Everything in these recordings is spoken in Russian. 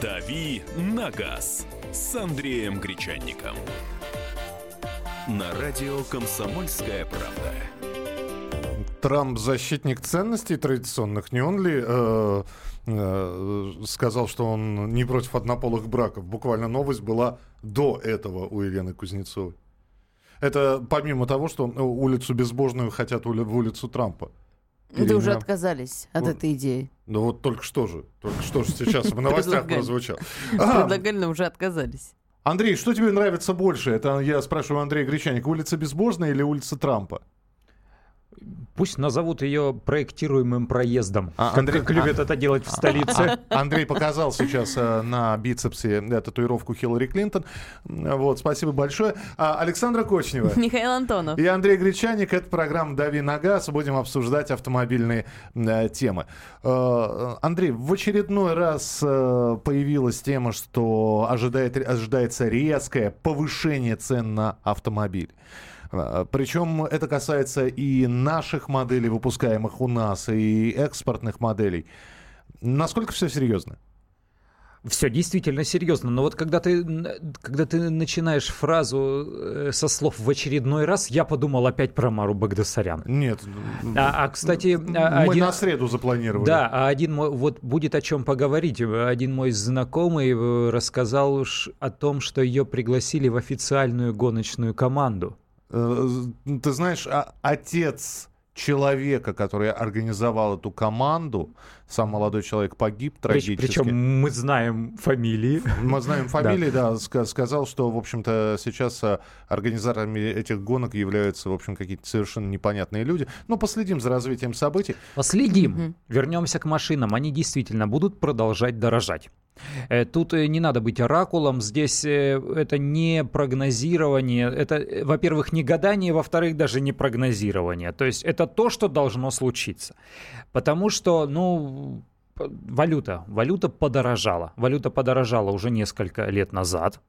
«Дави на газ» с Андреем Гречанником. На радио «Комсомольская правда». Трамп защитник ценностей традиционных, не он ли э, э, сказал, что он не против однополых браков? Буквально новость была до этого у Елены Кузнецовой. Это помимо того, что улицу безбожную хотят в улицу Трампа. Да уже отказались от этой идеи. Ну вот только что же, только что же сейчас в новостях прозвучало. Предлагали, но уже отказались. Андрей, что тебе нравится больше? Это я спрашиваю Андрея Гречаника. Улица Безбожная или улица Трампа? Пусть назовут ее проектируемым проездом, а, как, Андрей, как любят а, это делать в столице. А, Андрей показал сейчас а, на бицепсе да, татуировку Хиллари Клинтон. Вот, спасибо большое. А, Александра Кочнева. Михаил Антонов. И Андрей Гречаник. Это программа «Дави на газ». Будем обсуждать автомобильные а, темы. А, Андрей, в очередной раз а, появилась тема, что ожидает, ожидается резкое повышение цен на автомобиль. А, Причем это касается и наших моделей, выпускаемых у нас, и экспортных моделей. Насколько все серьезно? Все действительно серьезно, но вот когда ты, когда ты начинаешь фразу э, со слов в очередной раз, я подумал опять про Мару Багдасарян. Нет. А, а кстати... А, Мы один, на среду запланировали. Да, а один мой, вот будет о чем поговорить. Один мой знакомый э, рассказал о том, что ее пригласили в официальную гоночную команду. Э, ты знаешь, а отец человека, который организовал эту команду, сам молодой человек погиб трагически. Причем мы знаем фамилии. Мы знаем фамилии, да. да. Сказал, что, в общем-то, сейчас э, организаторами этих гонок являются, в общем, какие-то совершенно непонятные люди. Но ну, последим за развитием событий. Последим. Mm-hmm. Вернемся к машинам. Они действительно будут продолжать дорожать. Э, тут э, не надо быть оракулом, здесь э, это не прогнозирование, это, во-первых, не гадание, во-вторых, даже не прогнозирование. То есть это то, что должно случиться. Потому что, ну, валюта, валюта подорожала. Валюта подорожала уже несколько лет назад.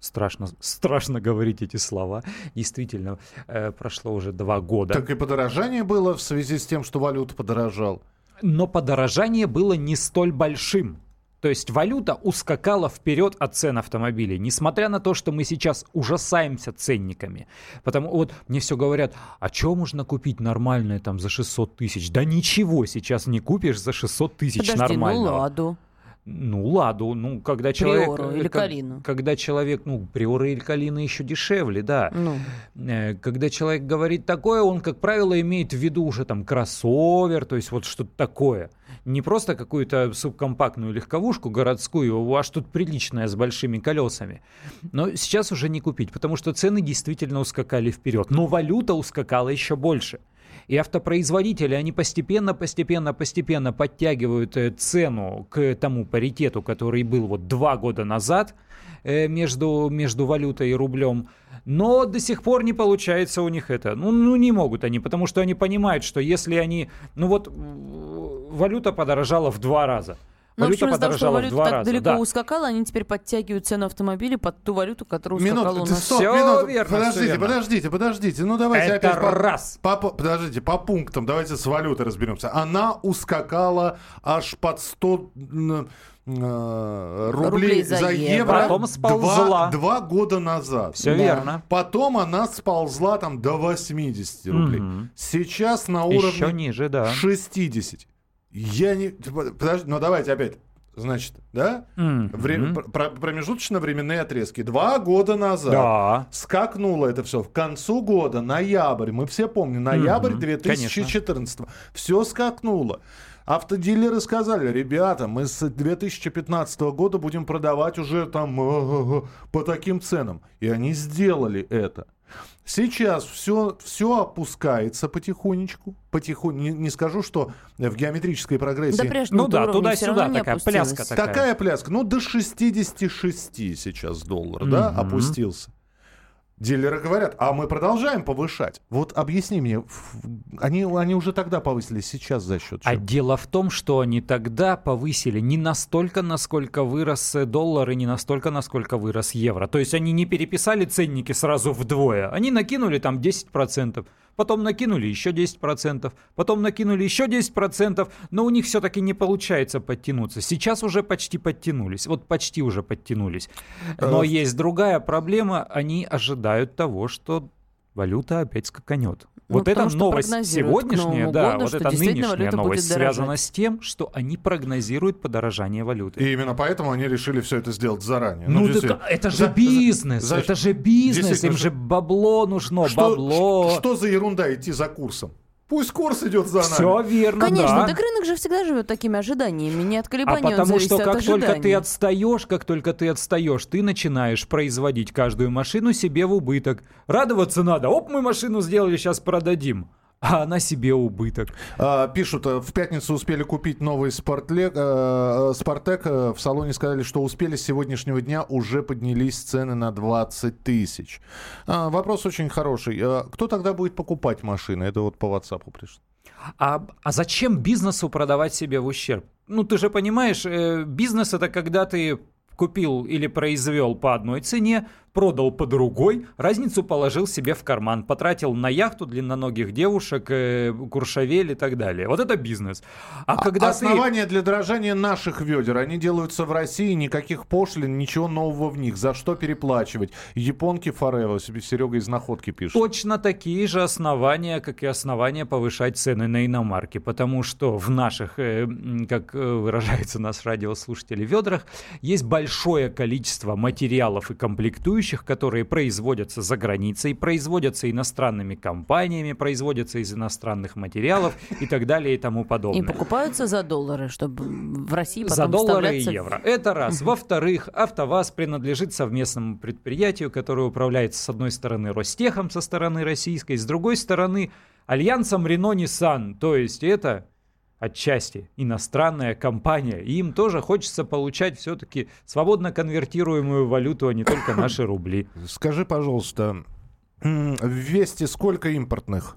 Страшно, страшно говорить эти слова. Действительно, э, прошло уже два года. Так и подорожание было в связи с тем, что валюта подорожала. Но подорожание было не столь большим. То есть валюта ускакала вперед от цен автомобилей, несмотря на то, что мы сейчас ужасаемся ценниками. Потому вот мне все говорят, а что можно купить нормальное там за 600 тысяч? Да ничего сейчас не купишь за 600 тысяч Подожди, ну нормального. ну ладу. Ну, ладу, ну, когда человек... Приору или как, Калину. Когда человек, ну, Приора или Калина еще дешевле, да. Ну. Э, когда человек говорит такое, он, как правило, имеет в виду уже там кроссовер, то есть вот что-то такое. Не просто какую-то субкомпактную легковушку городскую, а что-то приличное с большими колесами. Но сейчас уже не купить, потому что цены действительно ускакали вперед. Но валюта ускакала еще больше. И автопроизводители, они постепенно, постепенно, постепенно подтягивают э, цену к тому паритету, который был вот два года назад э, между, между валютой и рублем. Но до сих пор не получается у них это. Ну, ну, не могут они, потому что они понимают, что если они... Ну вот валюта подорожала в два раза. Но ну, валюта общем, подорожала валюта в два так раза. далеко да. ускакала, они теперь подтягивают цену автомобиля под ту валюту, которая ускакала минут, у нас. Стоп, все минут. верно, подождите, все верно. подождите, подождите. Ну давайте Это опять раз. По, по, подождите, по пунктам, давайте с валютой разберемся. Она ускакала аж под 100 э, рублей, рублей за, за евро, евро Потом сползла. Два, два года назад. Все да. верно. Потом она сползла там до 80 рублей. Угу. Сейчас на уровне Еще ниже, да. 60. Я не... Подожди, ну давайте опять. Значит, да? Mm-hmm. Вре- пр- промежуточно-временные отрезки. Два года назад да. скакнуло это все. В концу года, ноябрь, мы все помним, ноябрь mm-hmm. 2014. Конечно. Все скакнуло. Автодилеры сказали, ребята, мы с 2015 года будем продавать уже там э, по таким ценам. И они сделали это. Сейчас все, все опускается потихонечку. Потихонь, не, не скажу, что в геометрической прогрессии... Да, ну да, туда-сюда такая пляска такая. Такая пляска. Ну, до 66 сейчас доллар, mm-hmm. да, опустился. Дилеры говорят, а мы продолжаем повышать. Вот объясни мне, они, они уже тогда повысили, сейчас за счет а чего? А дело в том, что они тогда повысили не настолько, насколько вырос доллар, и не настолько, насколько вырос евро. То есть они не переписали ценники сразу вдвое, они накинули там 10%. Потом накинули еще 10%, потом накинули еще 10%, но у них все-таки не получается подтянуться. Сейчас уже почти подтянулись, вот почти уже подтянулись. Но э, есть другая проблема, они ожидают того, что валюта опять скаканет. Ну, вот эта новость сегодняшняя, да, году, вот эта нынешняя новость связана с тем, что они прогнозируют подорожание валюты. И именно поэтому они решили все это сделать заранее. Ну, ну так, это же бизнес, за, это же бизнес, им же бабло нужно, что, бабло. Что за ерунда идти за курсом? Пусть курс идет за нами. Все верно, Конечно, да. так рынок же всегда живет такими ожиданиями. Не от колебаний А потому он что как от только ты отстаешь, как только ты отстаешь, ты начинаешь производить каждую машину себе в убыток. Радоваться надо. Оп, мы машину сделали, сейчас продадим а она себе убыток. А, пишут, э, в пятницу успели купить новый спортлек, э, э Спартек. Э, в салоне сказали, что успели с сегодняшнего дня уже поднялись цены на 20 тысяч. А, вопрос очень хороший. А, кто тогда будет покупать машины? Это вот по WhatsApp пришло. А, а зачем бизнесу продавать себе в ущерб? Ну, ты же понимаешь, бизнес это когда ты купил или произвел по одной цене, продал по другой, разницу положил себе в карман, потратил на яхту длинноногих девушек, э, куршавель и так далее. Вот это бизнес. А, а когда Основания ты... для дорожания наших ведер, они делаются в России, никаких пошлин, ничего нового в них. За что переплачивать? Японки Форева, себе Серега из Находки пишет. Точно такие же основания, как и основания повышать цены на иномарки, потому что в наших, э, как э, выражается наш радиослушатели, ведрах есть большое количество материалов и комплектующих, комплектующих, которые производятся за границей, производятся иностранными компаниями, производятся из иностранных материалов и так далее и тому подобное. И покупаются за доллары, чтобы в России потом За доллары и евро. Это раз. Во-вторых, АвтоВАЗ принадлежит совместному предприятию, которое управляется с одной стороны Ростехом со стороны российской, с другой стороны Альянсом Рено-Ниссан. То есть это отчасти иностранная компания, и им тоже хочется получать все-таки свободно конвертируемую валюту, а не только наши рубли. Скажи, пожалуйста, в Вести сколько импортных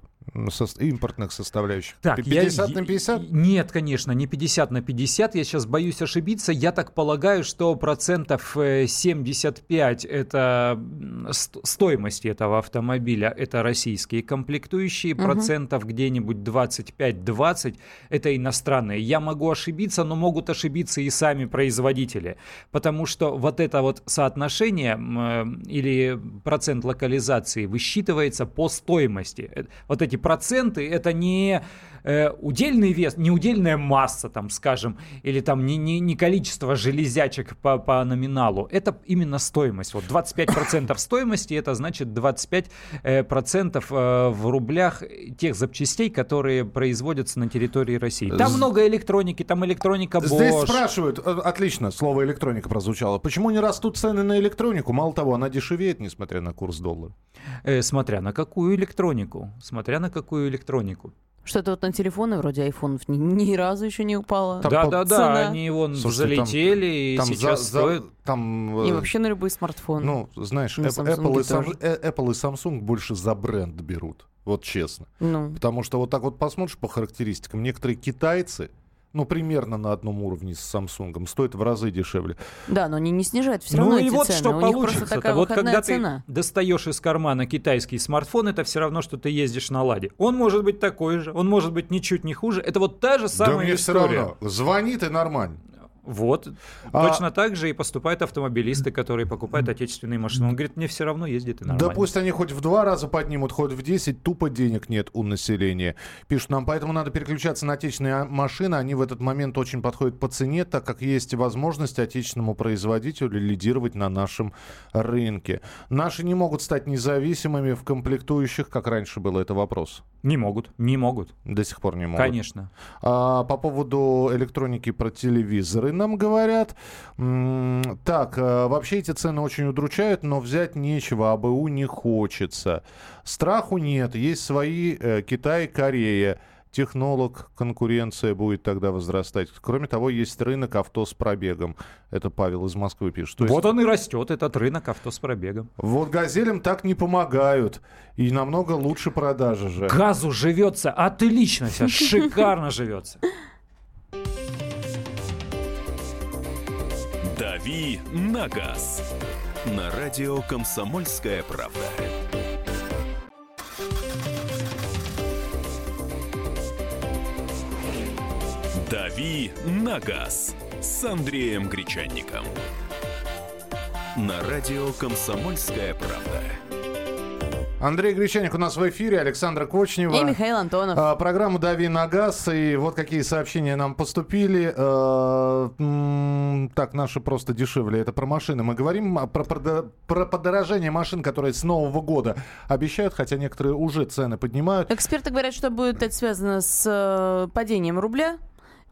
со, импортных составляющих. Так, 50 я, на 50? Нет, конечно, не 50 на 50. Я сейчас боюсь ошибиться. Я так полагаю, что процентов 75 э, это стоимости этого автомобиля. Это российские комплектующие. Угу. Процентов где-нибудь 25-20 это иностранные. Я могу ошибиться, но могут ошибиться и сами производители. Потому что вот это вот соотношение э, или процент локализации высчитывается по стоимости. Э, вот эти проценты это не э, удельный вес, не удельная масса, там, скажем, или там не, не, не количество железячек по, по номиналу, это именно стоимость. Вот 25% стоимости, это значит 25% э, процентов, э, в рублях тех запчастей, которые производятся на территории России. Там много электроники, там электроника Bosch. Здесь спрашивают, э, отлично, слово электроника прозвучало, почему не растут цены на электронику? Мало того, она дешевеет, несмотря на курс доллара. Э, смотря на какую электронику, смотря на какую электронику. Что-то вот на телефоны вроде айфонов ни, ни разу еще не упало. Да, да, да, они вон Слушайте, залетели там, и там сейчас за, стоят. там, и э, вообще на любой смартфон. Ну, знаешь, Apple, Apple, и Sam, э, Apple и Samsung больше за бренд берут. Вот честно. Ну. Потому что вот так вот посмотришь по характеристикам, некоторые китайцы ну, примерно на одном уровне с Samsung, стоит в разы дешевле. Да, но они не снижают все равно ну, эти и вот цены. что У получится. -то. Вот когда цена. ты достаешь из кармана китайский смартфон, это все равно, что ты ездишь на ладе. Он может быть такой же, он может быть ничуть не хуже. Это вот та же самая да мне история. все равно. Звонит и нормально. Вот. А... Точно так же и поступают автомобилисты, которые покупают отечественные машины. Он говорит, мне все равно ездит и нормально. Да пусть они хоть в два раза поднимут, хоть в десять, тупо денег нет у населения. Пишут нам, поэтому надо переключаться на отечественные машины. Они в этот момент очень подходят по цене, так как есть возможность отечественному производителю лидировать на нашем рынке. Наши не могут стать независимыми в комплектующих, как раньше было, это вопрос. Не могут, не могут. До сих пор не могут. Конечно. А, по поводу электроники про телевизоры нам говорят. Так, э, вообще эти цены очень удручают, но взять нечего, АБУ не хочется. Страху нет, есть свои э, Китай, Корея технолог, конкуренция будет тогда возрастать. Кроме того, есть рынок авто с пробегом. Это Павел из Москвы пишет. То вот он и растет, этот рынок авто с пробегом. Вот газелям так не помогают. И намного лучше продажи же. Газу живется отлично, шикарно живется. «Дави на газ» на радио «Комсомольская правда». «Дави на газ» с Андреем Гречанником. На радио «Комсомольская правда». Андрей Гречаник у нас в эфире, Александра Кочнева. И Михаил Антонов. А, программа «Дави на газ». И вот какие сообщения нам поступили. А, так, наши просто дешевле. Это про машины. Мы говорим про, про, про подорожание машин, которые с Нового года обещают, хотя некоторые уже цены поднимают. Эксперты говорят, что будет это связано с э, падением рубля.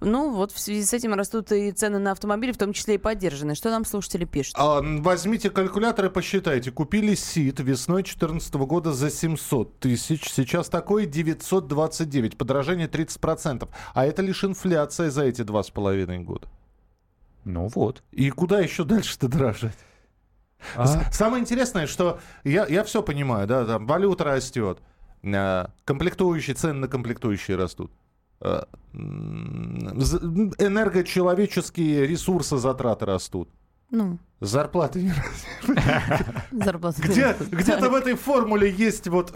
Ну, вот в связи с этим растут и цены на автомобили, в том числе и поддержанные. Что нам слушатели пишут? А, возьмите калькулятор и посчитайте. Купили СИД весной 2014 года за 700 тысяч. Сейчас такое 929. Подорожание 30%. А это лишь инфляция за эти два с половиной года. Ну вот. И куда еще дальше-то дорожать? А? Самое интересное, что я, я все понимаю, да, там валюта растет, а, комплектующие, цены на комплектующие растут. Э, энергочеловеческие ресурсы затраты растут. Ну. Зарплаты не Зарплаты Где, Где-то в этой формуле есть вот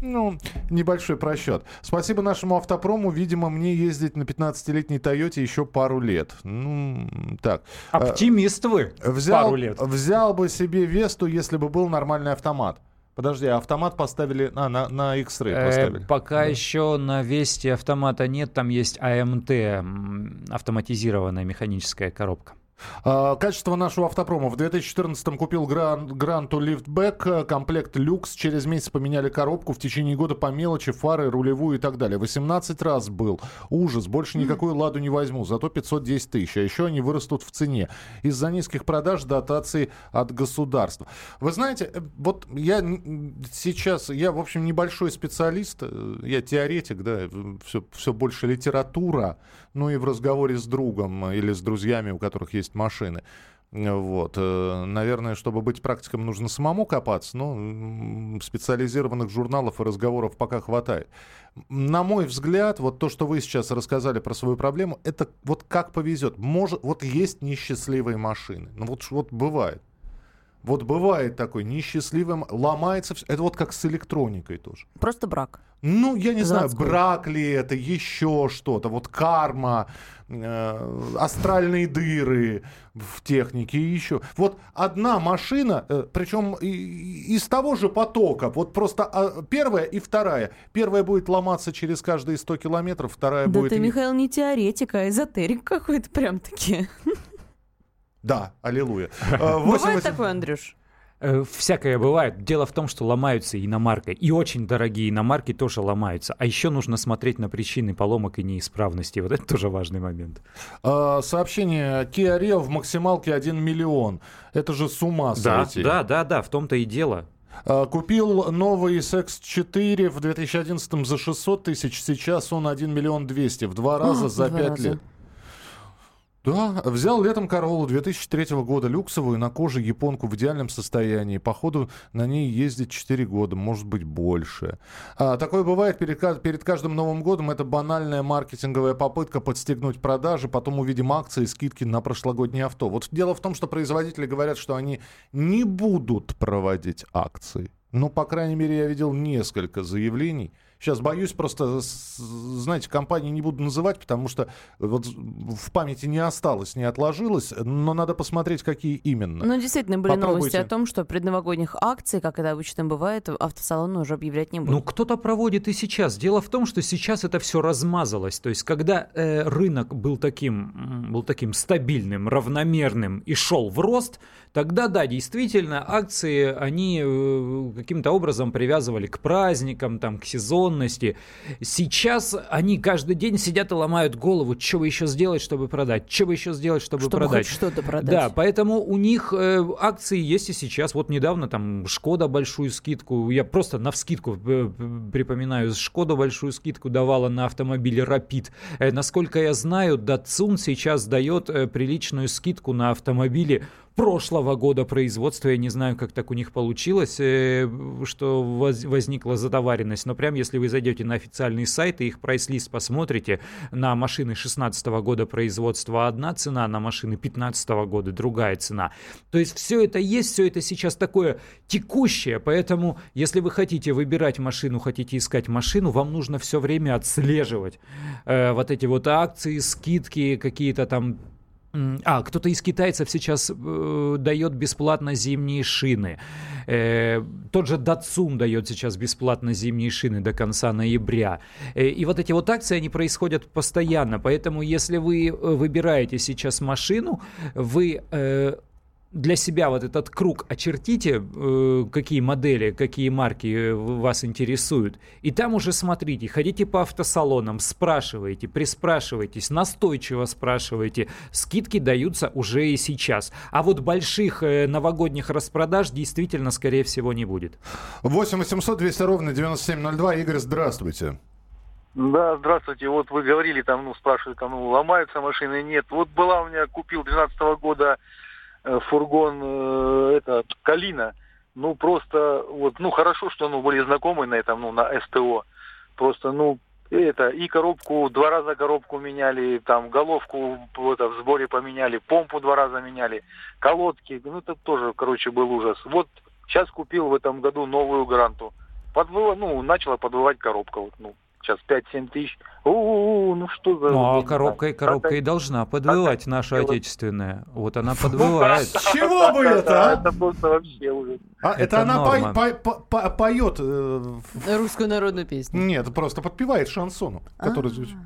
ну, небольшой просчет. Спасибо нашему автопрому. Видимо, мне ездить на 15-летней Тойоте еще пару лет. Ну, так. Оптимист вы. Взял, пару лет. Взял бы себе Весту, если бы был нормальный автомат. Подожди, а автомат поставили... А, на, на X-Ray э, поставили. Э, пока да. еще на Весте автомата нет, там есть АМТ, автоматизированная механическая коробка. А, качество нашего автопрома. В 2014-м купил Гранту Лифтбэк, комплект люкс. Через месяц поменяли коробку. В течение года по мелочи, фары, рулевую и так далее. 18 раз был. Ужас. Больше никакую ладу не возьму. Зато 510 тысяч. А еще они вырастут в цене. Из-за низких продаж дотации от государства. Вы знаете, э, вот я сейчас, я, в общем, небольшой специалист. Э, я теоретик, да, все, все больше литература. Ну и в разговоре с другом или с друзьями, у которых есть машины. Вот. Э, наверное, чтобы быть практиком, нужно самому копаться, но специализированных журналов и разговоров пока хватает. На мой взгляд, вот то, что вы сейчас рассказали про свою проблему, это вот как повезет. Может, вот есть несчастливые машины. Ну вот, вот бывает. Вот бывает такой несчастливым, ломается все. Это вот как с электроникой тоже. Просто брак. Ну, я не Заводской. знаю, брак ли это, еще что-то. Вот карма, э, астральные дыры в технике и еще. Вот одна машина, э, причем из того же потока, вот просто а, первая и вторая. Первая будет ломаться через каждые 100 километров, вторая да будет... Да ты, Михаил, не теоретик, а эзотерик какой-то прям-таки. Да, аллилуйя. Бывает такое, Андрюш? Э, всякое бывает. Дело в том, что ломаются иномарки. И очень дорогие иномарки тоже ломаются. А еще нужно смотреть на причины поломок и неисправности. Вот это тоже важный момент. А, сообщение. Kia Rio в максималке 1 миллион. Это же с ума сойти. Да, да, да, да, в том-то и дело. А, купил новый X4 в 2011 за 600 тысяч. Сейчас он 1 миллион 200. В два раза за 5 лет. Да, взял летом Королу 2003 года, люксовую, на коже японку в идеальном состоянии. Походу, на ней ездить 4 года, может быть, больше. А, такое бывает перед, перед каждым Новым годом. Это банальная маркетинговая попытка подстегнуть продажи, потом увидим акции, скидки на прошлогодние авто. Вот дело в том, что производители говорят, что они не будут проводить акции. Ну, по крайней мере, я видел несколько заявлений – Сейчас боюсь просто, знаете, компании не буду называть, потому что вот в памяти не осталось, не отложилось, но надо посмотреть, какие именно. Ну, действительно, были Попробуйте. новости о том, что предновогодних акций, как это обычно бывает, автосалоны уже объявлять не будут. Ну, кто-то проводит и сейчас. Дело в том, что сейчас это все размазалось. То есть, когда э, рынок был таким, был таким стабильным, равномерным и шел в рост, тогда, да, действительно, акции, они э, каким-то образом привязывали к праздникам, там, к сезону, законности. Сейчас они каждый день сидят и ломают голову, что бы еще сделать, чтобы продать, что бы еще сделать, чтобы, чтобы продать. Хоть что-то продать. Да, поэтому у них э, акции есть и сейчас. Вот недавно там Шкода большую скидку, я просто на вскидку э, припоминаю, Шкода большую скидку давала на автомобили Rapid. Э, насколько я знаю, Datsun сейчас дает э, приличную скидку на автомобили прошлого года производства. Я не знаю, как так у них получилось, э, что воз, возникла задоваренность. Но прям если вы зайдете на официальный сайт и их прайс-лист посмотрите, на машины 16 года производства одна цена, на машины 15 года другая цена. То есть все это есть, все это сейчас такое текущее. Поэтому, если вы хотите выбирать машину, хотите искать машину, вам нужно все время отслеживать э, вот эти вот акции, скидки, какие-то там а, кто-то из китайцев сейчас э, дает бесплатно зимние шины. Э, тот же Datsun дает сейчас бесплатно зимние шины до конца ноября. Э, и вот эти вот акции, они происходят постоянно. Поэтому, если вы э, выбираете сейчас машину, вы э, для себя вот этот круг очертите, э, какие модели, какие марки э, вас интересуют, и там уже смотрите, ходите по автосалонам, спрашивайте, приспрашивайтесь, настойчиво спрашивайте, скидки даются уже и сейчас. А вот больших э, новогодних распродаж действительно, скорее всего, не будет. 8 800 200 ровно 9702. Игорь, здравствуйте. Да, здравствуйте. Вот вы говорили, там, ну, спрашивали, там, ну, ломаются машины, нет. Вот была у меня, купил 12 года фургон э, это Калина, ну просто вот, ну хорошо, что ну были знакомы на этом, ну на СТО. Просто, ну, это, и коробку, два раза коробку меняли, там, головку это, в сборе поменяли, помпу два раза меняли, колодки, ну, это тоже, короче, был ужас. Вот сейчас купил в этом году новую гранту. Подвыла, ну, начала подвывать коробка, вот, ну, сейчас 5-7 тысяч. У-у-у, ну что за... Ну, а коробка, коробка и должна подвывать так, наша делать. отечественная. Вот она подвывает. Чего бы это, а? Это просто вообще уже... А, это, она поет... Э, Русскую народную песню. Нет, просто подпевает шансону, который звучит.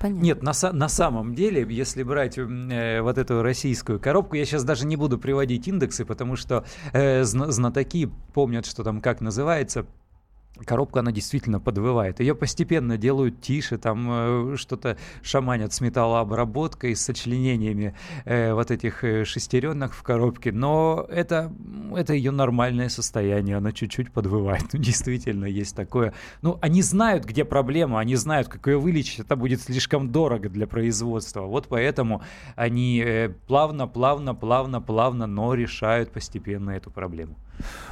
Понятно. Нет, на, на самом деле, если брать э, вот эту российскую коробку, я сейчас даже не буду приводить индексы, потому что э, знатоки помнят, что там как называется коробка, она действительно подвывает. Ее постепенно делают тише, там э, что-то шаманят с металлообработкой, с сочленениями э, вот этих э, шестеренок в коробке, но это, это ее нормальное состояние, она чуть-чуть подвывает. Ну, действительно, есть такое. Ну, они знают, где проблема, они знают, как ее вылечить, это будет слишком дорого для производства. Вот поэтому они э, плавно, плавно, плавно, плавно, но решают постепенно эту проблему.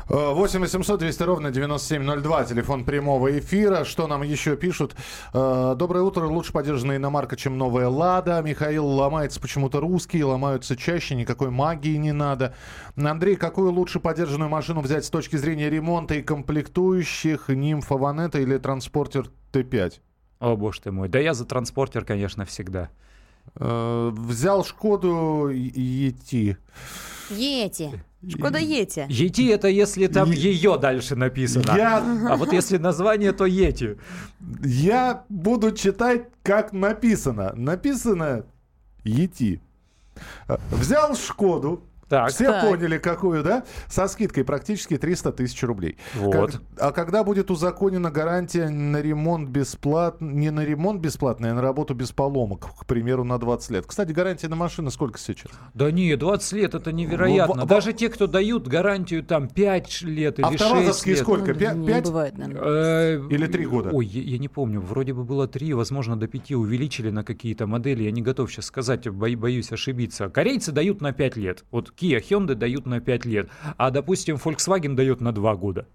8 800 200 ровно 9702, телефон прямого эфира. Что нам еще пишут? Э, Доброе утро. Лучше поддержанная иномарка, чем новая «Лада». Михаил ломается почему-то русские, ломаются чаще, никакой магии не надо. Андрей, какую лучше поддержанную машину взять с точки зрения ремонта и комплектующих? Нимфа Ванета или Транспортер Т5? О, боже ты мой. Да я за Транспортер, конечно, всегда. Э, взял Шкоду Ети. Ети. Шкода Ети. Ети это если там е... ее дальше написано. Я... А вот если название, то Ети. Я буду читать, как написано. Написано Ети. Взял Шкоду, так. Все так. поняли, какую, да? Со скидкой практически 300 тысяч рублей. Вот. Как, а когда будет узаконена гарантия на ремонт бесплатно, не на ремонт бесплатно, а на работу без поломок, к примеру, на 20 лет? Кстати, гарантия на машины сколько сейчас? Да не, 20 лет это невероятно. В, Даже в... те, кто дают гарантию там 5 лет или 6 лет. сколько? 5? Ну, 5? Бывает, э, или 3 года? Ой, я, я не помню. Вроде бы было 3, возможно, до 5 увеличили на какие-то модели. Я не готов сейчас сказать, боюсь ошибиться. Корейцы дают на 5 лет. Вот Kia Hyundai дают на 5 лет, а, допустим, Volkswagen дает на 2 года.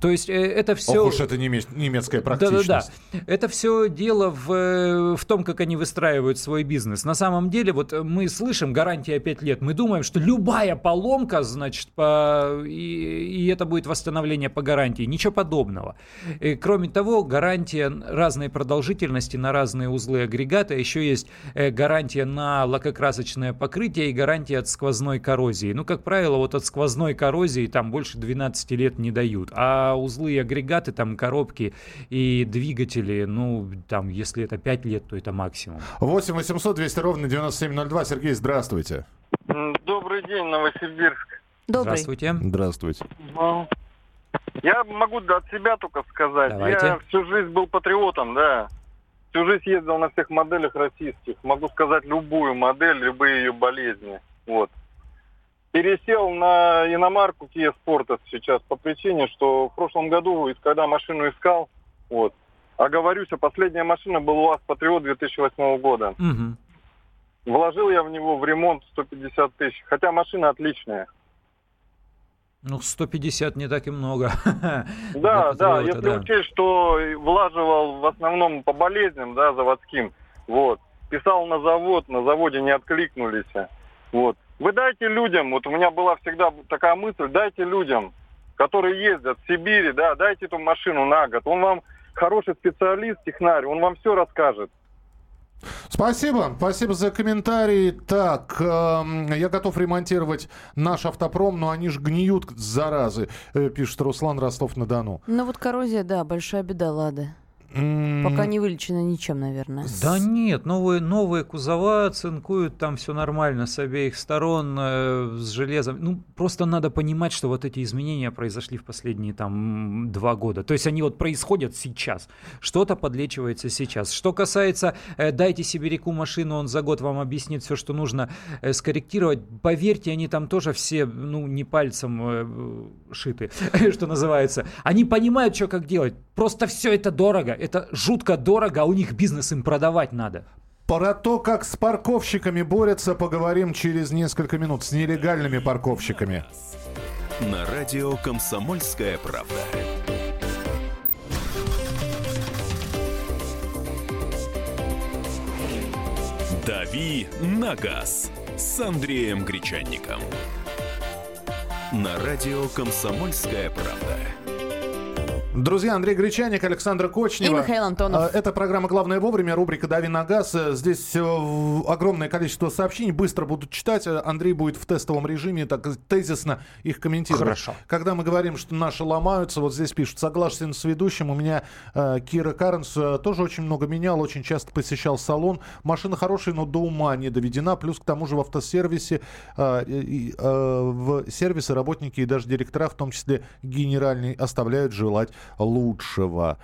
То есть э, это все... Ох уж это немецкая практичность. Да-да-да. Это все дело в, в том, как они выстраивают свой бизнес. На самом деле, вот мы слышим гарантия 5 лет, мы думаем, что любая поломка, значит, по... и, и это будет восстановление по гарантии. Ничего подобного. И, кроме того, гарантия разной продолжительности на разные узлы агрегата. Еще есть э, гарантия на лакокрасочное покрытие и гарантия от сквозной коррозии. Ну, как правило, вот от сквозной коррозии там больше 12 лет не дают. А а узлы и агрегаты, там коробки и двигатели, ну, там, если это 5 лет, то это максимум. 8 800 200 ровно 9702. Сергей, здравствуйте. Добрый день, Новосибирск. Добрый. Здравствуйте. Здравствуйте. Я могу от себя только сказать. Давайте. Я всю жизнь был патриотом, да. Всю жизнь ездил на всех моделях российских. Могу сказать любую модель, любые ее болезни. Вот пересел на иномарку Kia Sportage сейчас по причине, что в прошлом году, когда машину искал, вот, оговорюсь, а последняя машина была у вас Патриот 2008 года. Угу. Вложил я в него в ремонт 150 тысяч, хотя машина отличная. Ну, 150 не так и много. Да, да, если да. учесть, что влаживал в основном по болезням, да, заводским, вот, писал на завод, на заводе не откликнулись, вот. Вы дайте людям, вот у меня была всегда такая мысль, дайте людям, которые ездят в Сибири, да, дайте эту машину на год, он вам хороший специалист, технарь, он вам все расскажет. Спасибо, спасибо за комментарий. Так, э, я готов ремонтировать наш автопром, но они же гниют, заразы, э, пишет Руслан Ростов-на-Дону. Ну вот коррозия, да, большая беда, Лады. Пока не вылечено ничем, наверное. Да нет, новые, новые кузова цинкуют, там все нормально с обеих сторон, э, с железом. Ну, просто надо понимать, что вот эти изменения произошли в последние там два года. То есть они вот происходят сейчас. Что-то подлечивается сейчас. Что касается э, «дайте сибиряку машину, он за год вам объяснит все, что нужно э, скорректировать», поверьте, они там тоже все, ну, не пальцем э, шиты, что называется. Они понимают, что как делать. Просто все это дорого это жутко дорого, а у них бизнес им продавать надо. Про то, как с парковщиками борются, поговорим через несколько минут. С нелегальными парковщиками. На радио «Комсомольская правда». «Дави на газ» с Андреем Гречанником. На радио «Комсомольская правда». Друзья, Андрей Гречаник, Александр Кочнева. И Михаил Антонов. А, это программа «Главное вовремя», рубрика «Дави на газ». Здесь э, огромное количество сообщений, быстро будут читать. Андрей будет в тестовом режиме так тезисно их комментировать. Хорошо. Когда мы говорим, что наши ломаются, вот здесь пишут, согласен с ведущим, у меня э, Кира Карнс э, тоже очень много менял, очень часто посещал салон. Машина хорошая, но до ума не доведена. Плюс к тому же в автосервисе, э, э, в сервисе работники и даже директора, в том числе генеральный, оставляют желать лучшего.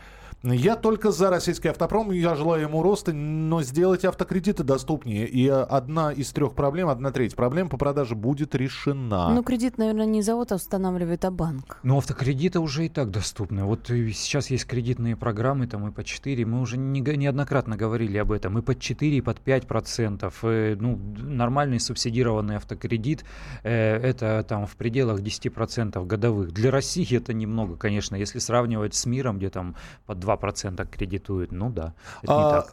Я только за российский автопром, я желаю ему роста, но сделать автокредиты доступнее. И одна из трех проблем, одна треть проблем по продаже будет решена. Ну, кредит, наверное, не завод устанавливает, а банк. Ну, автокредиты уже и так доступны. Вот сейчас есть кредитные программы, там и по 4, мы уже не, неоднократно говорили об этом, и под 4, и под 5 процентов. Э, ну, нормальный субсидированный автокредит, э, это там в пределах 10 процентов годовых. Для России это немного, конечно, если сравнивать с миром, где там под 2 2% кредитуют, ну да. А,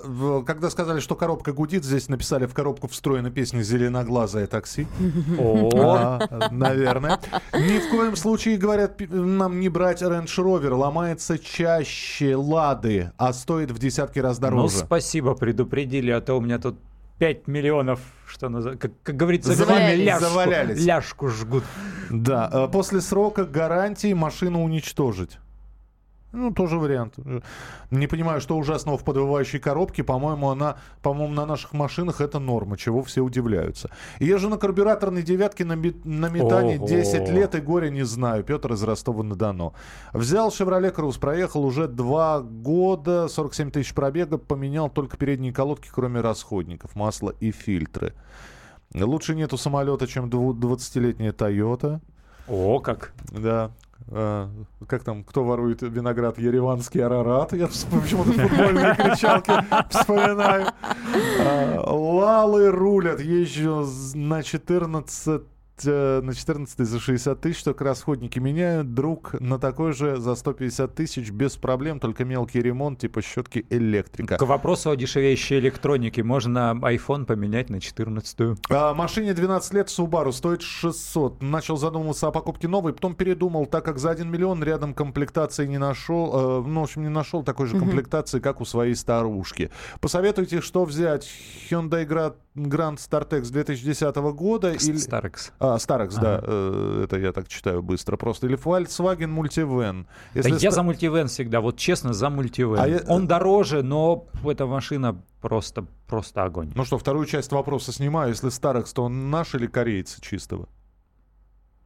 когда сказали, что коробка гудит, здесь написали в коробку встроена песня «Зеленоглазое такси». О, наверное. Ни в коем случае, говорят, нам не брать Range Rover. Ломается чаще Лады, а стоит в десятки раз дороже. Ну, спасибо, предупредили, а то у меня тут 5 миллионов, что называется, как, как говорится, завалялись. Ляжку, завалялись. ляжку жгут. Да, э, после срока гарантии машину уничтожить. Ну, тоже вариант. Не понимаю, что ужасного в подвывающей коробке. По-моему, она, по-моему, на наших машинах это норма, чего все удивляются. И же на карбюраторной девятке на, на метане Ого. 10 лет и горя не знаю. Петр из Ростова-на-Дону. Взял Chevrolet Cruze, проехал уже 2 года, 47 тысяч пробега, поменял только передние колодки, кроме расходников, масла и фильтры. Лучше нету самолета, чем 20-летняя Toyota. О, как. Да. А, как там, кто ворует виноград, ереванский арарат. Я почему-то футбольные кричалки вспоминаю. А, лалы рулят, езжу на 14 Э, на 14 за 60 тысяч, только расходники меняют. Друг на такой же за 150 тысяч без проблем, только мелкий ремонт, типа щетки электрика. К вопросу о дешевеющей электронике. Можно iPhone поменять на 14 а, Машине 12 лет Subaru стоит 600. Начал задумываться о покупке новой, потом передумал, так как за 1 миллион рядом комплектации не нашел. Э, ну, в общем, не нашел такой же комплектации, как у своей старушки. Посоветуйте, что взять. Hyundai Grand Startex 2010 года. Или... А, Старекс, ага. да, э, это я так читаю быстро просто. Или Volkswagen Multivan. Если я за Multivan всегда, вот честно, за Multivan. А я... Он дороже, но эта машина просто, просто огонь. Ну что, вторую часть вопроса снимаю. Если Старекс, то он наш или кореец чистого?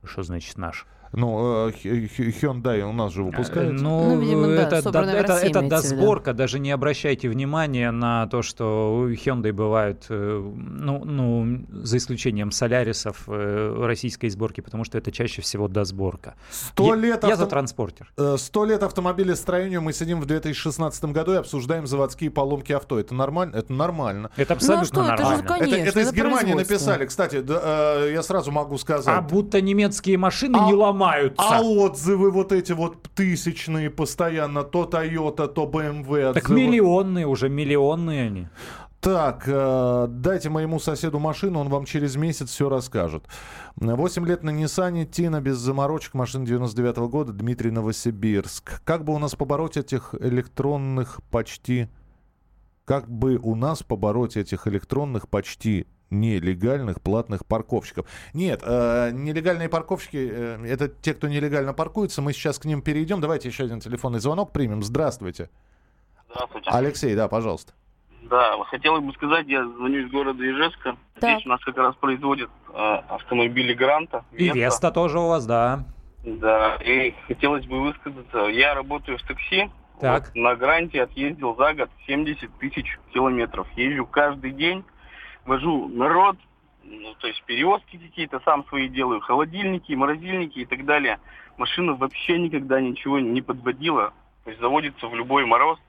Что значит наш? Ну, Hyundai у нас же выпускают. Ну, ну видимо, это, да, это, это досборка. Даже не обращайте внимания на то, что у Hyundai бывают, ну, ну, за исключением солярисов российской сборки, потому что это чаще всего досборка. Сто лет... Я авто... за транспортер. Сто лет автомобилестроению мы сидим в 2016 году и обсуждаем заводские поломки авто. Это нормально? Это нормально. Это абсолютно ну, а что, нормально. Это, же, конечно, это, это из Германии написали. Кстати, да, э, я сразу могу сказать. А будто немецкие машины а, не ломаются. А отзывы вот эти вот тысячные постоянно. То Toyota, то BMW. Отзывы. Так миллионные уже, миллионные они. Так, э, дайте моему соседу машину, он вам через месяц все расскажет. 8 лет на Ниссане, Тина без заморочек, машина 99 -го года, Дмитрий Новосибирск. Как бы у нас побороть этих электронных почти... Как бы у нас побороть этих электронных почти нелегальных платных парковщиков. Нет, э, нелегальные парковщики э, это те, кто нелегально паркуется. Мы сейчас к ним перейдем. Давайте еще один телефонный звонок примем. Здравствуйте. Здравствуйте. Алексей, да, пожалуйста. Да, хотелось бы сказать, я звоню из города Ижевска. Так. Здесь у нас как раз производят э, автомобили Гранта. И Веста тоже у вас, да. Да, и хотелось бы высказаться. Я работаю в такси. Так. Вот, на Гранте отъездил за год 70 тысяч километров. Езжу каждый день, вожу народ, ну, то есть перевозки какие-то, сам свои делаю, холодильники, морозильники и так далее. Машина вообще никогда ничего не подводила. То есть заводится в любой мороз.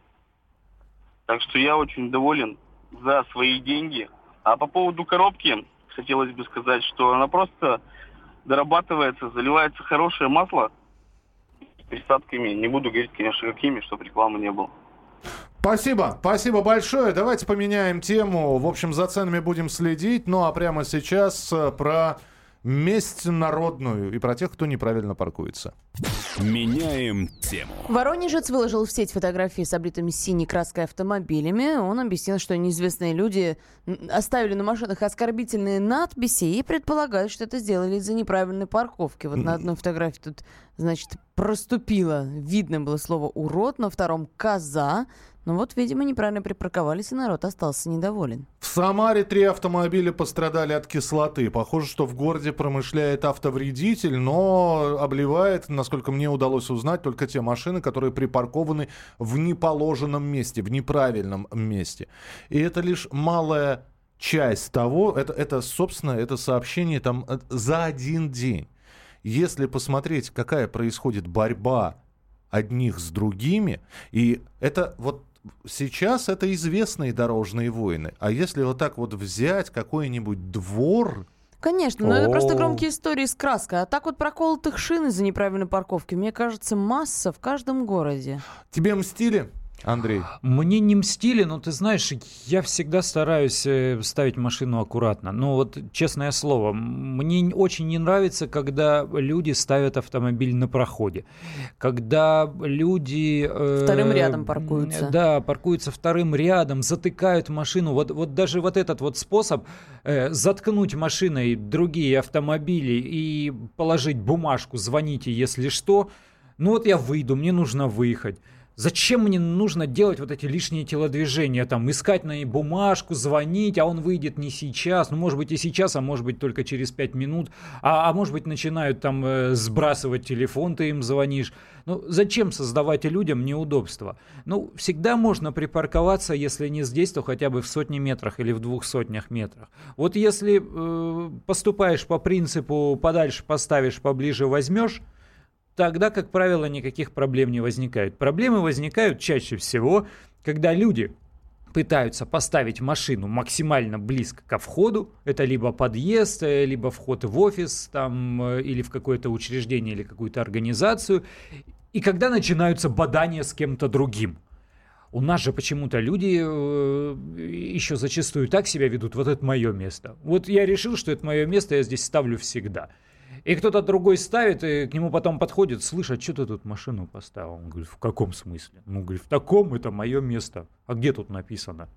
Так что я очень доволен за свои деньги. А по поводу коробки, хотелось бы сказать, что она просто дорабатывается, заливается хорошее масло с присадками. Не буду говорить, конечно, какими, чтобы рекламы не было. Спасибо, спасибо большое. Давайте поменяем тему. В общем, за ценами будем следить. Ну а прямо сейчас э, про месть народную и про тех, кто неправильно паркуется. Меняем тему. Воронежец выложил в сеть фотографии с облитыми синей краской автомобилями. Он объяснил, что неизвестные люди оставили на машинах оскорбительные надписи и предполагают, что это сделали из-за неправильной парковки. Вот на одной фотографии тут, значит, проступило, видно было слово «урод», на втором «коза», ну вот, видимо, неправильно припарковались, и народ остался недоволен. В Самаре три автомобиля пострадали от кислоты. Похоже, что в городе промышляет автовредитель, но обливает, насколько мне удалось узнать, только те машины, которые припаркованы в неположенном месте, в неправильном месте. И это лишь малая часть того, это, это собственно, это сообщение там э, за один день. Если посмотреть, какая происходит борьба одних с другими, и это вот сейчас это известные дорожные войны. А если вот так вот взять какой-нибудь двор, Конечно, но это просто громкие истории с краской. А так вот проколотых шин из-за неправильной парковки, мне кажется, масса в каждом городе. Тебе мстили? Андрей? Мне не мстили, но ты знаешь, я всегда стараюсь э, ставить машину аккуратно. Но вот честное слово, мне очень не нравится, когда люди ставят автомобиль на проходе. Когда люди... Э, вторым рядом паркуются. Да, паркуются вторым рядом, затыкают машину. Вот, вот даже вот этот вот способ э, заткнуть машиной другие автомобили и положить бумажку «звоните, если что», ну вот я выйду, мне нужно выехать. Зачем мне нужно делать вот эти лишние телодвижения, там, искать на ней бумажку, звонить, а он выйдет не сейчас, ну, может быть, и сейчас, а может быть, только через пять минут, а, а может быть, начинают там э, сбрасывать телефон, ты им звонишь. Ну, зачем создавать людям неудобства? Ну, всегда можно припарковаться, если не здесь, то хотя бы в сотне метрах или в двух сотнях метрах. Вот если э, поступаешь по принципу подальше поставишь, поближе возьмешь, тогда, как правило, никаких проблем не возникает. Проблемы возникают чаще всего, когда люди пытаются поставить машину максимально близко ко входу, это либо подъезд, э, либо вход в офис там, э, или в какое-то учреждение или какую-то организацию, и когда начинаются бадания с кем-то другим. У нас же почему-то люди э, еще зачастую так себя ведут, вот это мое место. Вот я решил, что это мое место, я здесь ставлю всегда. И кто-то другой ставит, и к нему потом подходит, слышь, а что ты тут машину поставил? Он говорит, в каком смысле? Ну, говорит, в таком, это мое место. А где тут написано?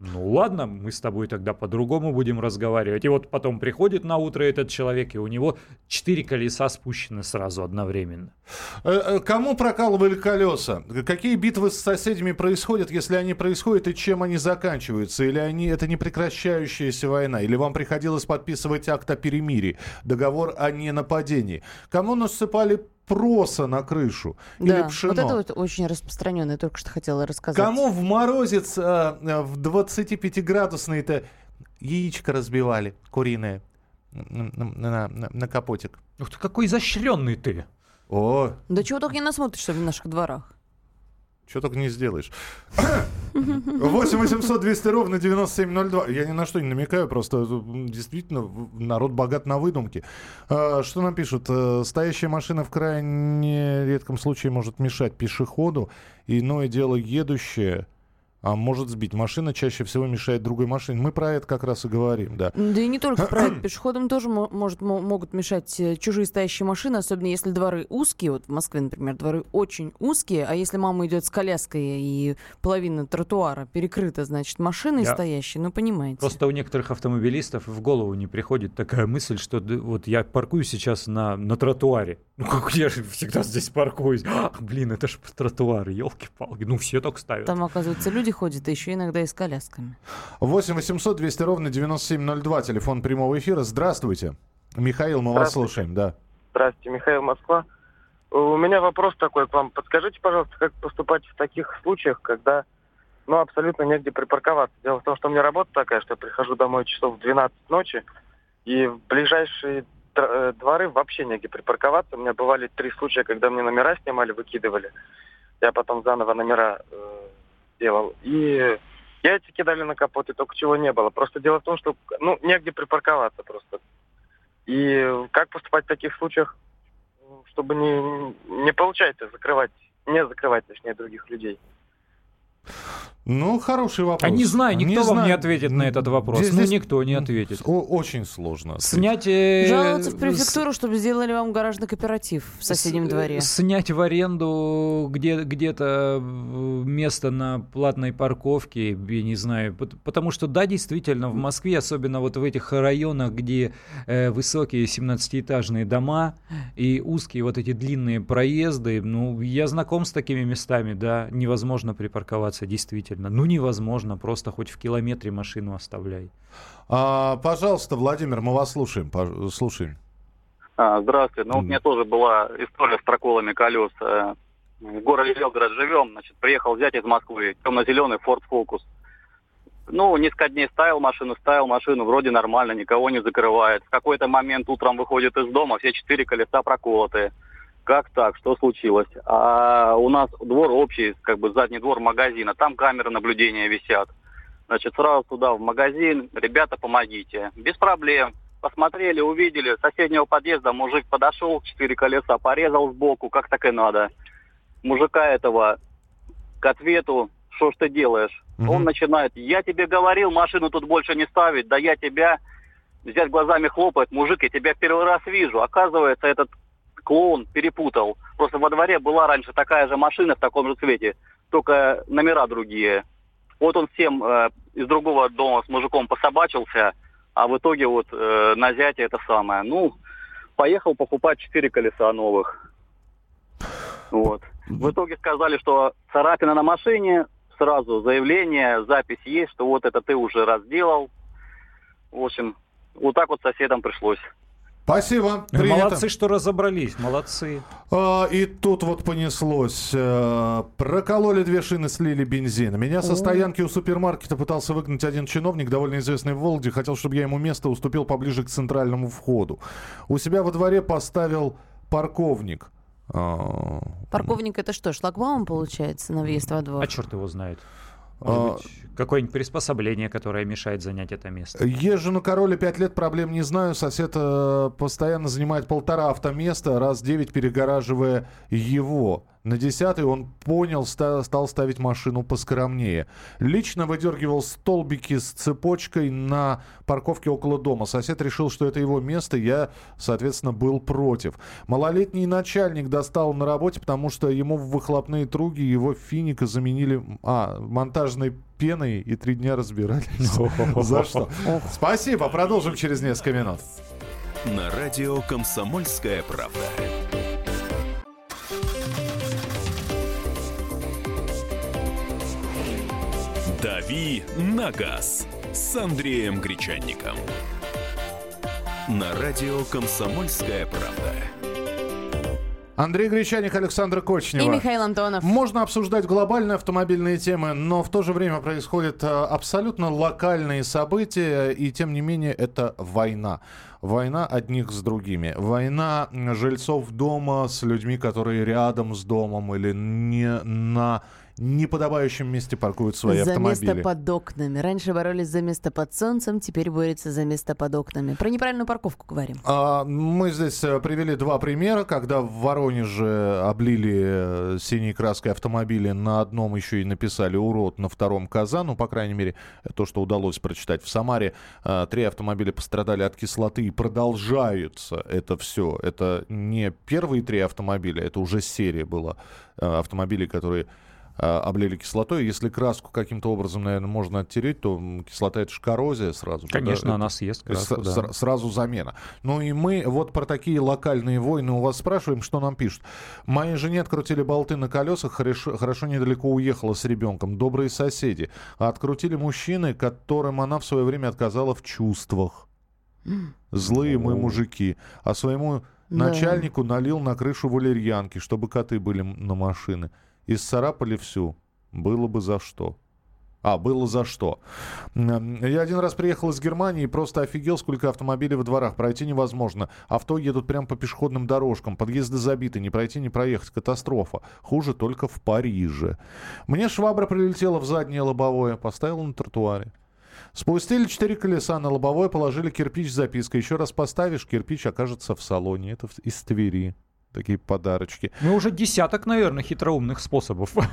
Ну ладно, мы с тобой тогда по-другому будем разговаривать. И вот потом приходит на утро этот человек, и у него четыре колеса спущены сразу одновременно. Э, э, кому прокалывали колеса? Какие битвы с соседями происходят, если они происходят, и чем они заканчиваются? Или они это не прекращающаяся война? Или вам приходилось подписывать акт о перемирии, договор о ненападении? Кому насыпали проса на крышу да, или пшено. вот это вот очень распространенное, только что хотела рассказать. Кому в морозец а, в 25-градусный-то яичко разбивали куриное на, на, на, на капотик? Ух ты, какой изощренный ты! О. Да чего только не насмотришься в наших дворах. Что только не сделаешь. 8 800 200 ровно 9702. Я ни на что не намекаю, просто действительно народ богат на выдумки. А, что нам пишут? Э, стоящая машина в крайне редком случае может мешать пешеходу. Иное дело едущее а может сбить. Машина чаще всего мешает другой машине. Мы про это как раз и говорим, да. Да и не только про это. Пешеходам тоже может, могут мешать э, чужие стоящие машины, особенно если дворы узкие. Вот в Москве, например, дворы очень узкие, а если мама идет с коляской и половина тротуара перекрыта, значит, машиной я... стоящей, ну, понимаете. Просто у некоторых автомобилистов в голову не приходит такая мысль, что вот я паркую сейчас на, на тротуаре. Ну, как я же всегда здесь паркуюсь. А, блин, это же тротуар, елки-палки. Ну, все так ставят. Там, оказывается, люди ходят, а еще иногда и с колясками. 8 800 200 ровно 9702, телефон прямого эфира. Здравствуйте. Михаил, мы вас слушаем, да. Здравствуйте, Михаил, Москва. У меня вопрос такой к вам. Подскажите, пожалуйста, как поступать в таких случаях, когда ну, абсолютно негде припарковаться. Дело в том, что у меня работа такая, что я прихожу домой часов в 12 ночи, и в ближайшие Э, дворы вообще негде припарковаться. У меня бывали три случая, когда мне номера снимали, выкидывали. Я потом заново номера э, делал. И яйца кидали на капот, и только чего не было. Просто дело в том, что ну, негде припарковаться просто. И как поступать в таких случаях, чтобы не, не получается закрывать, не закрывать, точнее, других людей? Ну, хороший вопрос. А не знаю, никто не вам знаю. не ответит на этот вопрос. Здесь, ну, никто не ответит. Очень сложно. Снять... Э... Жаловаться в префектуру, чтобы сделали вам гаражный кооператив в соседнем с, дворе. Снять в аренду где- где-то место на платной парковке, я не знаю. Потому что, да, действительно, в Москве, особенно вот в этих районах, где э, высокие 17-этажные дома и узкие вот эти длинные проезды, ну, я знаком с такими местами, да, невозможно припарковаться, действительно действительно. Ну, невозможно, просто хоть в километре машину оставляй. А, пожалуйста, Владимир, мы вас слушаем. слушаем. А, здравствуйте. Ну, mm. у меня тоже была история с проколами колес. Э, в городе Белгород живем, значит, приехал взять из Москвы темно-зеленый Ford Focus. Ну, несколько дней ставил машину, ставил машину, вроде нормально, никого не закрывает. В какой-то момент утром выходит из дома, все четыре колеса проколотые. Как так? Что случилось? А у нас двор общий, как бы задний двор магазина. Там камеры наблюдения висят. Значит, сразу туда, в магазин. Ребята, помогите. Без проблем. Посмотрели, увидели. С соседнего подъезда мужик подошел, четыре колеса порезал сбоку, как так и надо. Мужика этого к ответу, что ж ты делаешь? Угу. Он начинает, я тебе говорил, машину тут больше не ставить, да я тебя взять глазами хлопает, мужик, я тебя первый раз вижу. Оказывается, этот клоун перепутал. Просто во дворе была раньше такая же машина в таком же цвете, только номера другие. Вот он всем э, из другого дома с мужиком пособачился, а в итоге вот э, на зяте это самое. Ну, поехал покупать четыре колеса новых. Вот. В итоге сказали, что царапина на машине, сразу заявление, запись есть, что вот это ты уже разделал. В общем, вот так вот соседам пришлось. Спасибо. Принято. Молодцы, что разобрались. Молодцы. А, и тут вот понеслось. А, прокололи две шины, слили бензин. Меня со стоянки у супермаркета пытался выгнать один чиновник, довольно известный в Волге. Хотел, чтобы я ему место уступил поближе к центральному входу. У себя во дворе поставил парковник. А, Парковник это что, шлагбаум получается на въезд во двор? А черт его знает. Может быть, какое-нибудь приспособление, которое мешает занять это место. Езжу на короле пять лет, проблем не знаю. Сосед э, постоянно занимает полтора автоместа, раз девять перегораживая его. На десятый он понял, стал ставить машину поскромнее. Лично выдергивал столбики с цепочкой на парковке около дома. Сосед решил, что это его место. Я, соответственно, был против. Малолетний начальник достал на работе, потому что ему в выхлопные труги его финика заменили а, монтажной пеной и три дня разбирались. За что? Спасибо. Продолжим через несколько минут. На радио «Комсомольская правда». «Дави на газ» с Андреем Гречанником. На радио «Комсомольская правда». Андрей Гречаник, Александр Кочнева. И Михаил Антонов. Можно обсуждать глобальные автомобильные темы, но в то же время происходят э, абсолютно локальные события, и тем не менее это война. Война одних с другими. Война жильцов дома с людьми, которые рядом с домом или не на неподобающем месте паркуют свои за автомобили. За место под окнами. Раньше боролись за место под солнцем, теперь борются за место под окнами. Про неправильную парковку говорим. А, мы здесь э, привели два примера, когда в Воронеже облили э, синей краской автомобили, на одном еще и написали «урод», на втором «коза», ну, по крайней мере, то, что удалось прочитать. В Самаре а, три автомобиля пострадали от кислоты и продолжаются это все. Это не первые три автомобиля, это уже серия была автомобилей, которые облили кислотой. Если краску каким-то образом, наверное, можно оттереть, то кислота это же коррозия сразу же. Конечно, да? она съест краску, с- да. Сразу замена. Ну и мы вот про такие локальные войны у вас спрашиваем, что нам пишут. Моей жене открутили болты на колесах, хорошо, хорошо недалеко уехала с ребенком. Добрые соседи. А открутили мужчины, которым она в свое время отказала в чувствах. Злые мы мужики. А своему да. начальнику налил на крышу валерьянки, чтобы коты были на машины. Исцарапали всю. Было бы за что. А, было за что. Я один раз приехал из Германии и просто офигел, сколько автомобилей во дворах. Пройти невозможно. Авто едут прямо по пешеходным дорожкам. Подъезды забиты. Не пройти, не проехать. Катастрофа. Хуже только в Париже. Мне швабра прилетела в заднее лобовое. Поставила на тротуаре. Спустили четыре колеса на лобовое, положили кирпич с запиской. Еще раз поставишь, кирпич окажется в салоне. Это из Твери такие подарочки. Ну, уже десяток, наверное, хитроумных способов.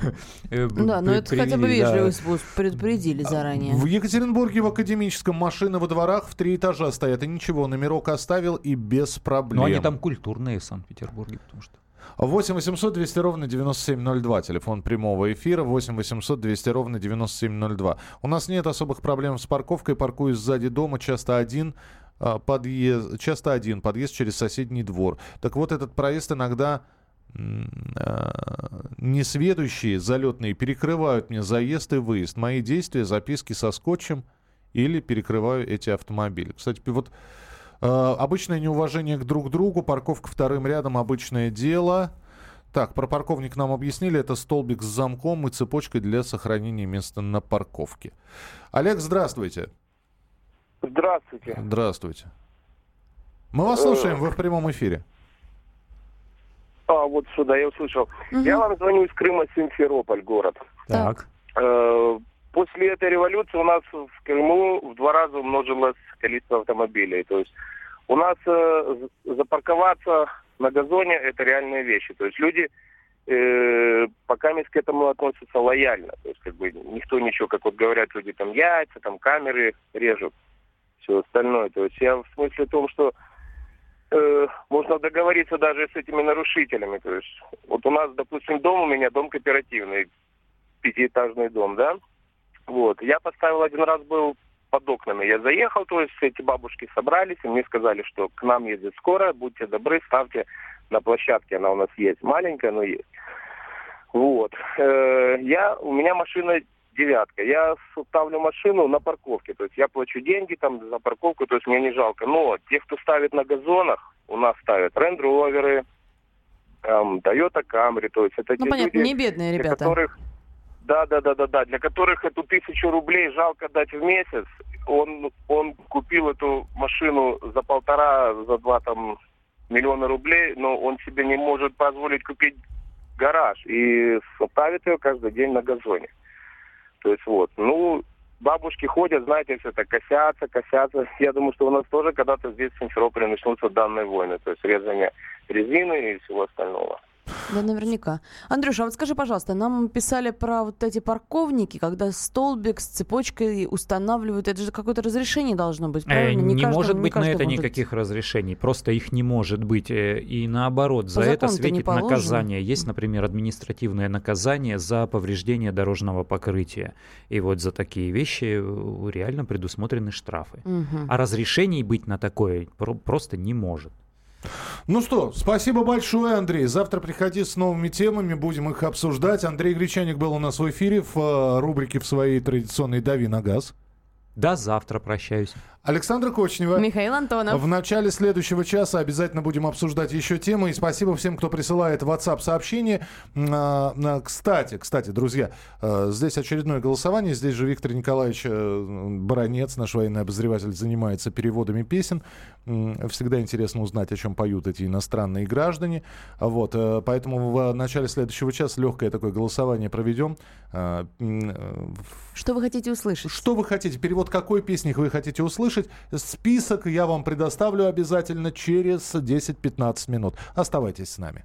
Э, да, но это хотя бы вежливый способ, предупредили а, заранее. В Екатеринбурге в Академическом машины во дворах в три этажа стоят, и ничего, номерок оставил и без проблем. Но они там культурные в Санкт-Петербурге, потому что... 8 800 200 ровно 9702. Телефон прямого эфира 8 800 200 ровно 9702. У нас нет особых проблем с парковкой. Паркуюсь сзади дома, часто один. А, подъезд, часто один, подъезд через соседний двор. Так вот, этот проезд иногда а, несведущие залетные перекрывают мне заезд и выезд. Мои действия, записки со скотчем или перекрываю эти автомобили. Кстати, вот э, обычное неуважение к друг другу, парковка вторым рядом обычное дело. Так, про парковник нам объяснили. Это столбик с замком и цепочкой для сохранения места на парковке. Олег, здравствуйте. Здравствуйте. Здравствуйте. Мы вас слушаем, вы в прямом эфире. А, вот сюда я услышал. Угу. Я вам звоню из Крыма, Симферополь, город. Так. Э, после этой революции у нас в Крыму в два раза умножилось количество автомобилей. То есть у нас э, запарковаться на газоне это реальные вещи. То есть люди э, пока к этому относятся лояльно. То есть как бы никто ничего, как вот говорят люди, там яйца, там камеры режут все остальное. То есть я в смысле том, что э, можно договориться даже с этими нарушителями. То есть вот у нас, допустим, дом у меня, дом кооперативный, пятиэтажный дом, да? Вот. Я поставил один раз был под окнами. Я заехал, то есть эти бабушки собрались, и мне сказали, что к нам едет скорая, будьте добры, ставьте на площадке, она у нас есть, маленькая, но есть. Вот. Э, я, у меня машина девятка. Я ставлю машину на парковке, то есть я плачу деньги там за парковку, то есть мне не жалко. Но те, кто ставит на газонах, у нас ставят Land Rover, эм, Toyota Camry, то есть это ну, те понятно, люди, не бедные ребята. Для которых, да, да, да, да, да, для которых эту тысячу рублей жалко дать в месяц. Он, он купил эту машину за полтора, за два там миллиона рублей, но он себе не может позволить купить гараж и ставит ее каждый день на газоне. То есть вот, ну, бабушки ходят, знаете, все это косятся, косятся. Я думаю, что у нас тоже когда-то здесь в Симферополе начнутся данные войны, то есть резание резины и всего остального. Да, наверняка. Андрюша, а вот скажи, пожалуйста, нам писали про вот эти парковники, когда столбик с цепочкой устанавливают. Это же какое-то разрешение должно быть, правильно? Не, не каждому, может быть не на это может... никаких разрешений. Просто их не может быть. Э, и наоборот, за это светит наказание. Есть, например, административное наказание за повреждение дорожного покрытия. И вот за такие вещи э, реально предусмотрены штрафы. Угу. А разрешений быть на такое просто не может. Ну что, спасибо большое, Андрей. Завтра приходи с новыми темами, будем их обсуждать. Андрей Гречаник был у нас в эфире в э, рубрике в своей традиционной «Дави на газ». До завтра прощаюсь. Александра Кочнева. Михаил Антонов. В начале следующего часа обязательно будем обсуждать еще темы. И спасибо всем, кто присылает WhatsApp сообщение. А, кстати, кстати, друзья, а, здесь очередное голосование. Здесь же Виктор Николаевич э, Баранец, наш военный обозреватель, занимается переводами песен. Всегда интересно узнать, о чем поют эти иностранные граждане. Вот, э, поэтому в начале следующего часа легкое такое голосование проведем. Э, что вы хотите услышать? Что вы хотите? Перевод какой песни вы хотите услышать? Услышать. Список я вам предоставлю обязательно через 10-15 минут. Оставайтесь с нами.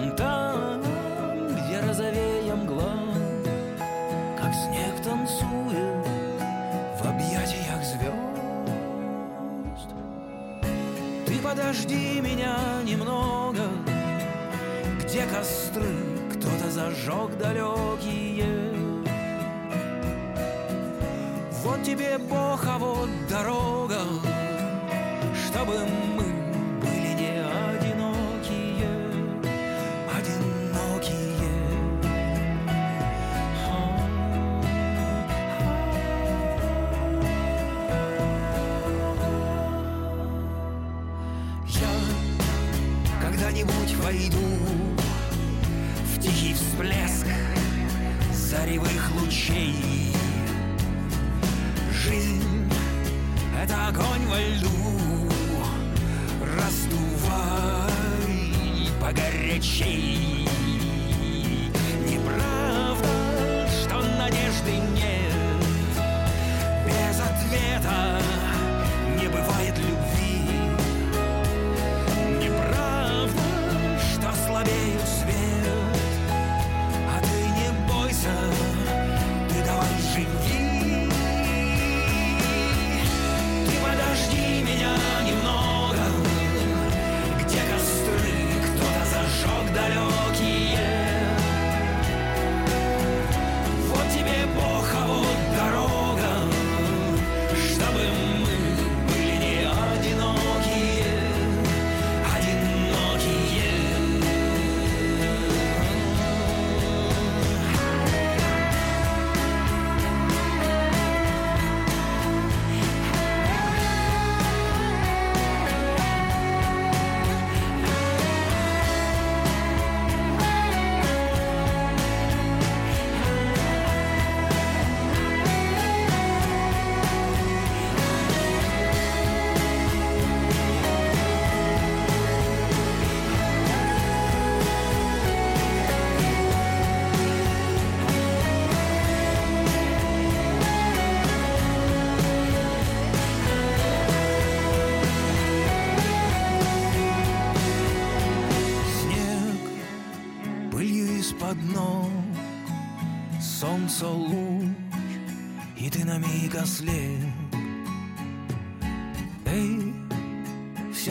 Он там, где розовея мгла, Как снег танцует в объятиях звезд. Ты подожди меня немного, Где костры кто-то зажег далекие. Вот тебе Бог, а вот дорога, Чтобы мы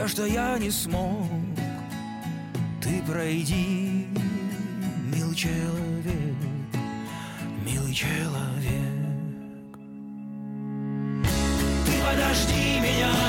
что я не смог, ты пройди, милый человек, милый человек. Ты подожди «Дави